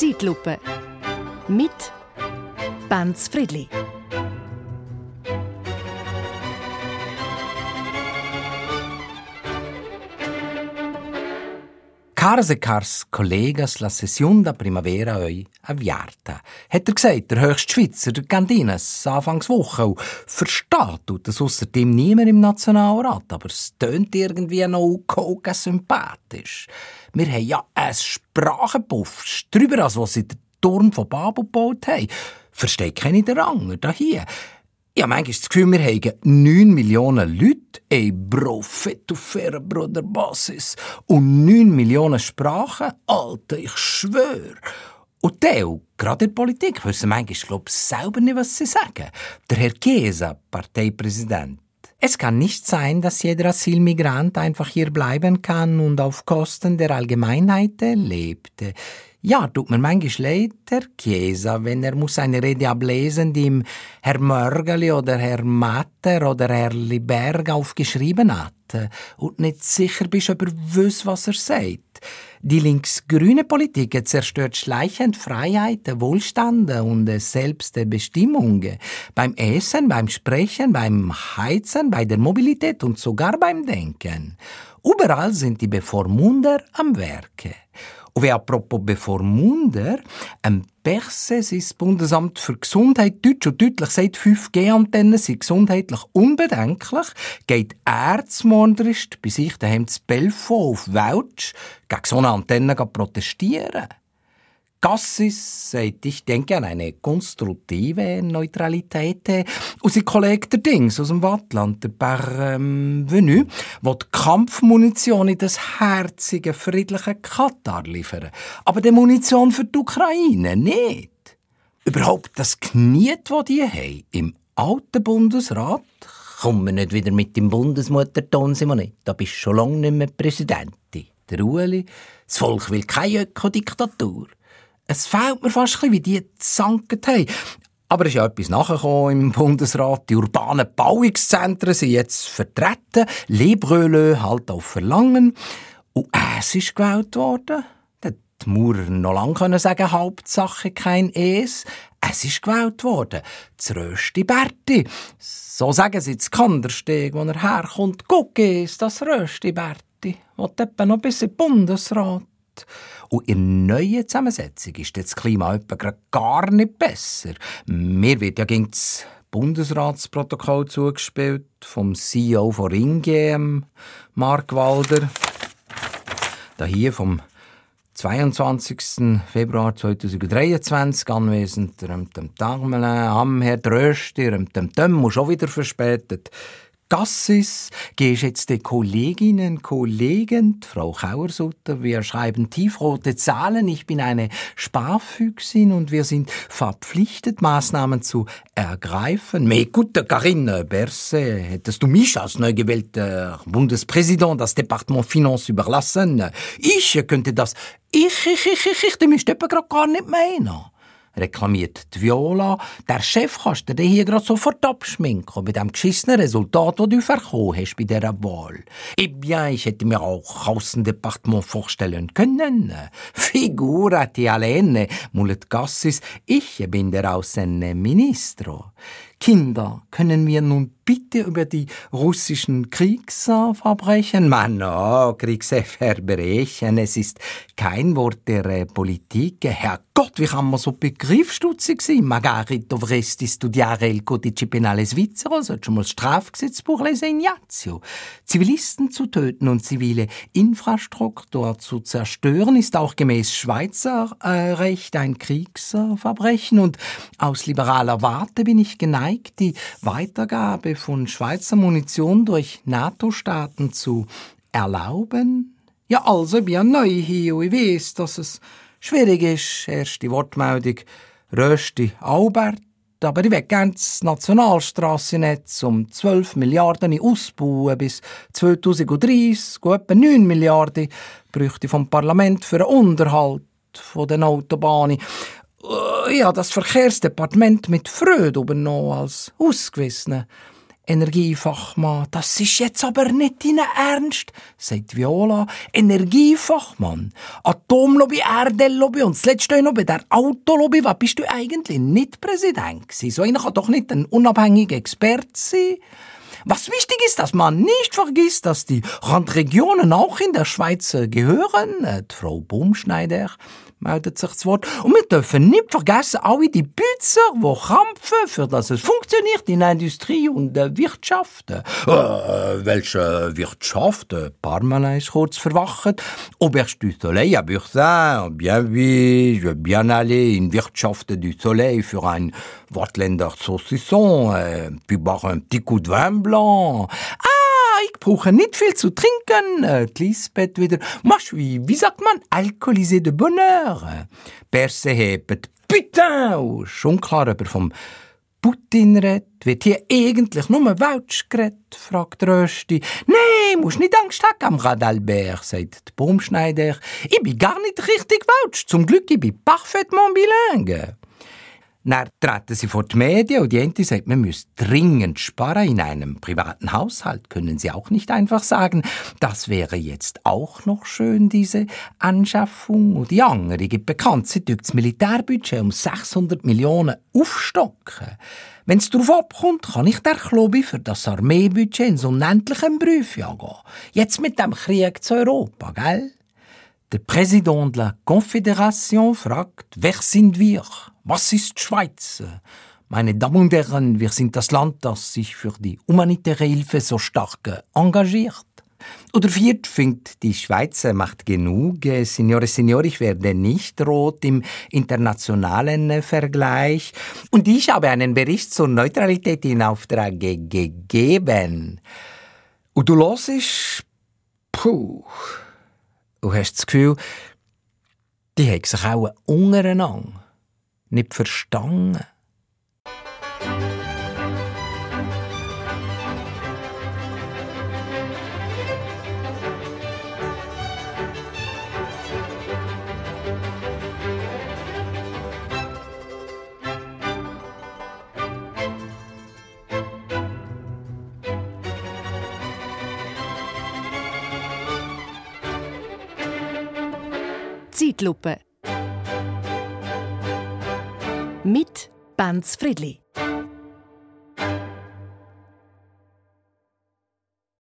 Zeitlupe. Mit Benz Friedli. Caras e cars collegas, la session da primavera oi avviata. Hat er gesagt, der höchste Schweizer, der Gandines, Anfangswoche. Und versteht tut das außerdem niemand im Nationalrat, aber es tönt irgendwie noch koga sympathisch. Wir haben ja ein Sprachenpuff, drüber als was sie den Turm von Babel gebaut haben. Versteht keine der Anger da hier. Habe manchmal das Gefühl, wir haben 9 Millionen Leute, ein Prophet auf fairer Bruderbasis und 9 Millionen Sprachen. Alter, ich schwöre. Und die, gerade in der Politik, wissen manchmal, glaub, selber nicht, was sie sagen. Der Herr Chiesa, Parteipräsident. Es kann nicht sein, dass jeder Asylmigrant einfach hier bleiben kann und auf Kosten der Allgemeinheit lebt. Ja, tut mir manchmal leid, Herr Chiesa, wenn er muss eine Rede ablesen, die ihm Herr Mörgeli oder Herr Matter oder Herr Liberg aufgeschrieben hat und nicht sicher bist, ob er weiß, was er sagt. Die linksgrüne Politik zerstört schleichend Freiheit, Wohlstand und Selbstbestimmung. Beim Essen, beim Sprechen, beim Heizen, bei der Mobilität und sogar beim Denken. Überall sind die Bevormunder am Werke. Und wie apropos Bevormunder, ein Perses ist das Bundesamt für Gesundheit deutsch und deutlich sagt, 5G-Antennen sind gesundheitlich unbedenklich, geht erzmorderisch bei sich daheim zu Belfort auf Welsch gegen so eine Antenne protestieren. Gassis sagt, ich denke an eine konstruktive Neutralität. Und sein Kollege der Dings aus dem Wattland, der Parvenu, ähm, will Kampfmunition in das herzige, friedliche Katar liefern. Aber die Munition für die Ukraine nicht. Überhaupt das Kniet, das die haben, im alten Bundesrat, kommen wir nicht wieder mit dem Bundesmutterton, Simone. Da bist du schon lange nicht mehr Präsidentin. Der Ueli, das Volk will keine Ökodiktatur. Es fehlt mir fast ein bisschen, wie die gezankt haben. Aber es ist ja etwas nachgekommen im Bundesrat. Die urbanen Bauungszentren sind jetzt vertreten. Lebröle halt auf Verlangen. Und es ist gewählt worden. Die Maurer noch lange können sagen, Hauptsache kein Es. Es ist gewählt worden. Das Rösti Berti. So sagen sie zu Kandersteg, wo er herkommt. Guck es, das Rösti Berti. Will etwa noch bis in den Bundesrat. Und in der neuen Zusammensetzung ist das Klima etwa gar nicht besser. Mir wird ja gegen das Bundesratsprotokoll zugespielt vom CEO von Ringe, Mark Walder. Da hier vom 22. Februar 2023 anwesend, dem Tagmelen, am Herr Dröster, dem Tömm, schon wieder verspätet. Gassis, geschätzte Kolleginnen, Kollegen, Frau Kauersutter, wir schreiben tiefrote Zahlen. Ich bin eine Sparfüchsin und wir sind verpflichtet, Maßnahmen zu ergreifen. Mais écoute, Karine Berset, hättest du mich als neu gewählter Bundespräsident das Departement Finance überlassen? Ich könnte das, ich, ich, ich, ich, ich, dem ist gerade gar nicht meinen reklamiert die Viola. Der Chef kannst du dir hier gerade sofort abschminken, mit dem geschissenen Resultat, das du verkommen hast bei dieser Wahl. Eh bien, ich hätte mir auch Außendepartement vorstellen können. Figura ti alene, mulet Gassis, ich bin der Außenministro. Kinder, können wir nun bitte über die russischen Kriegsverbrechen, man, oh, Kriegsverbrechen, es ist kein Wort der äh, Politik. Herrgott, wie kann man so begriffsstutzig sein? Magari dovresti studiare il codice penale svizzero, sollst du mal das Strafgesetzbuch lesen, Ignazio. Zivilisten zu töten und zivile Infrastruktur zu zerstören, ist auch gemäß Schweizer äh, Recht ein Kriegsverbrechen und aus liberaler Warte bin ich geneigt, geneigt, die Weitergabe von Schweizer Munition durch NATO-Staaten zu erlauben? Ja, also, ich bin ja neu hier und ich weiss, dass es schwierig ist. Erste Wortmeldung, Rösti Albert. Aber ich will gerne das Nationalstrassennetz um 12 Milliarden ausbauen bis 2030. Gut etwa 9 Milliarden bräuchte vom Parlament für den Unterhalt den Autobahnen. Äh, ja, das Verkehrsdepartement mit Freude übernommen als ausgewiesene Energiefachmann. Das ist jetzt aber nicht dein Ernst, sagt Viola. Energiefachmann. Atomlobby, Erdellobby und zuletzt noch bei der Autolobby. Was bist du eigentlich nicht Präsident gewesen? So einer kann doch nicht ein unabhängiger Experte sein. Was wichtig ist, dass man nicht vergisst, dass die Randregionen auch in der Schweiz gehören. Äh, die Frau Baumschneider meldet sich das Wort. Und wir dürfen nicht vergessen, alle die Bützer, die kämpfen, für dass es funktioniert in der Industrie und der Wirtschaft. Äh, welche Wirtschaft? Parmelin ist kurz verwacht. Auberge du Soleil à Bursin. Bien oui, je bien aller in Wirtschaft du Soleil für ein Wortländer Saucisson, äh, puis boire un petit coup de vin blanc. Ah, ich brauche nicht viel zu trinken. Äh, Lisbeth wieder. Je suis, wie sagt man, alcoolisé de bonheur. Perse hebt Putain! Und schon klar, aber vom Putin redet, wird hier eigentlich nur Welsch geredet, fragt Rösti. Nee, musst nicht Angst haben, Kamrad Albert, sagt die Baumschneider. Ich bin gar nicht richtig Welsch. Zum Glück, ich bin parfaitement bilingue. Dann treten sie vor die Medien und die Ente sagt, man müsse dringend sparen in einem privaten Haushalt, können sie auch nicht einfach sagen. Das wäre jetzt auch noch schön, diese Anschaffung. Und die andere gibt bekannt, sie das Militärbudget um 600 Millionen aufstocken. Wenn es darauf abkommt, kann ich der Klobi für das Armeebudget ins unendliche Prüfjahr gehen. Jetzt mit dem Krieg zu Europa, gell? Der Präsident der Konföderation fragt, wer sind wir? Was ist Schweiz? Meine Damen und Herren, wir sind das Land, das sich für die humanitäre Hilfe so stark engagiert. Oder viert findet die Schweiz macht genug. Signore, Signore, ich werde nicht rot im internationalen Vergleich. Und ich habe einen Bericht zur Neutralität in Auftrag gegeben. Und du hörst, puh, du hast das Gefühl, die haben sich auch untereinander nicht verstanden. Zeitlupe mit Benz Friedli.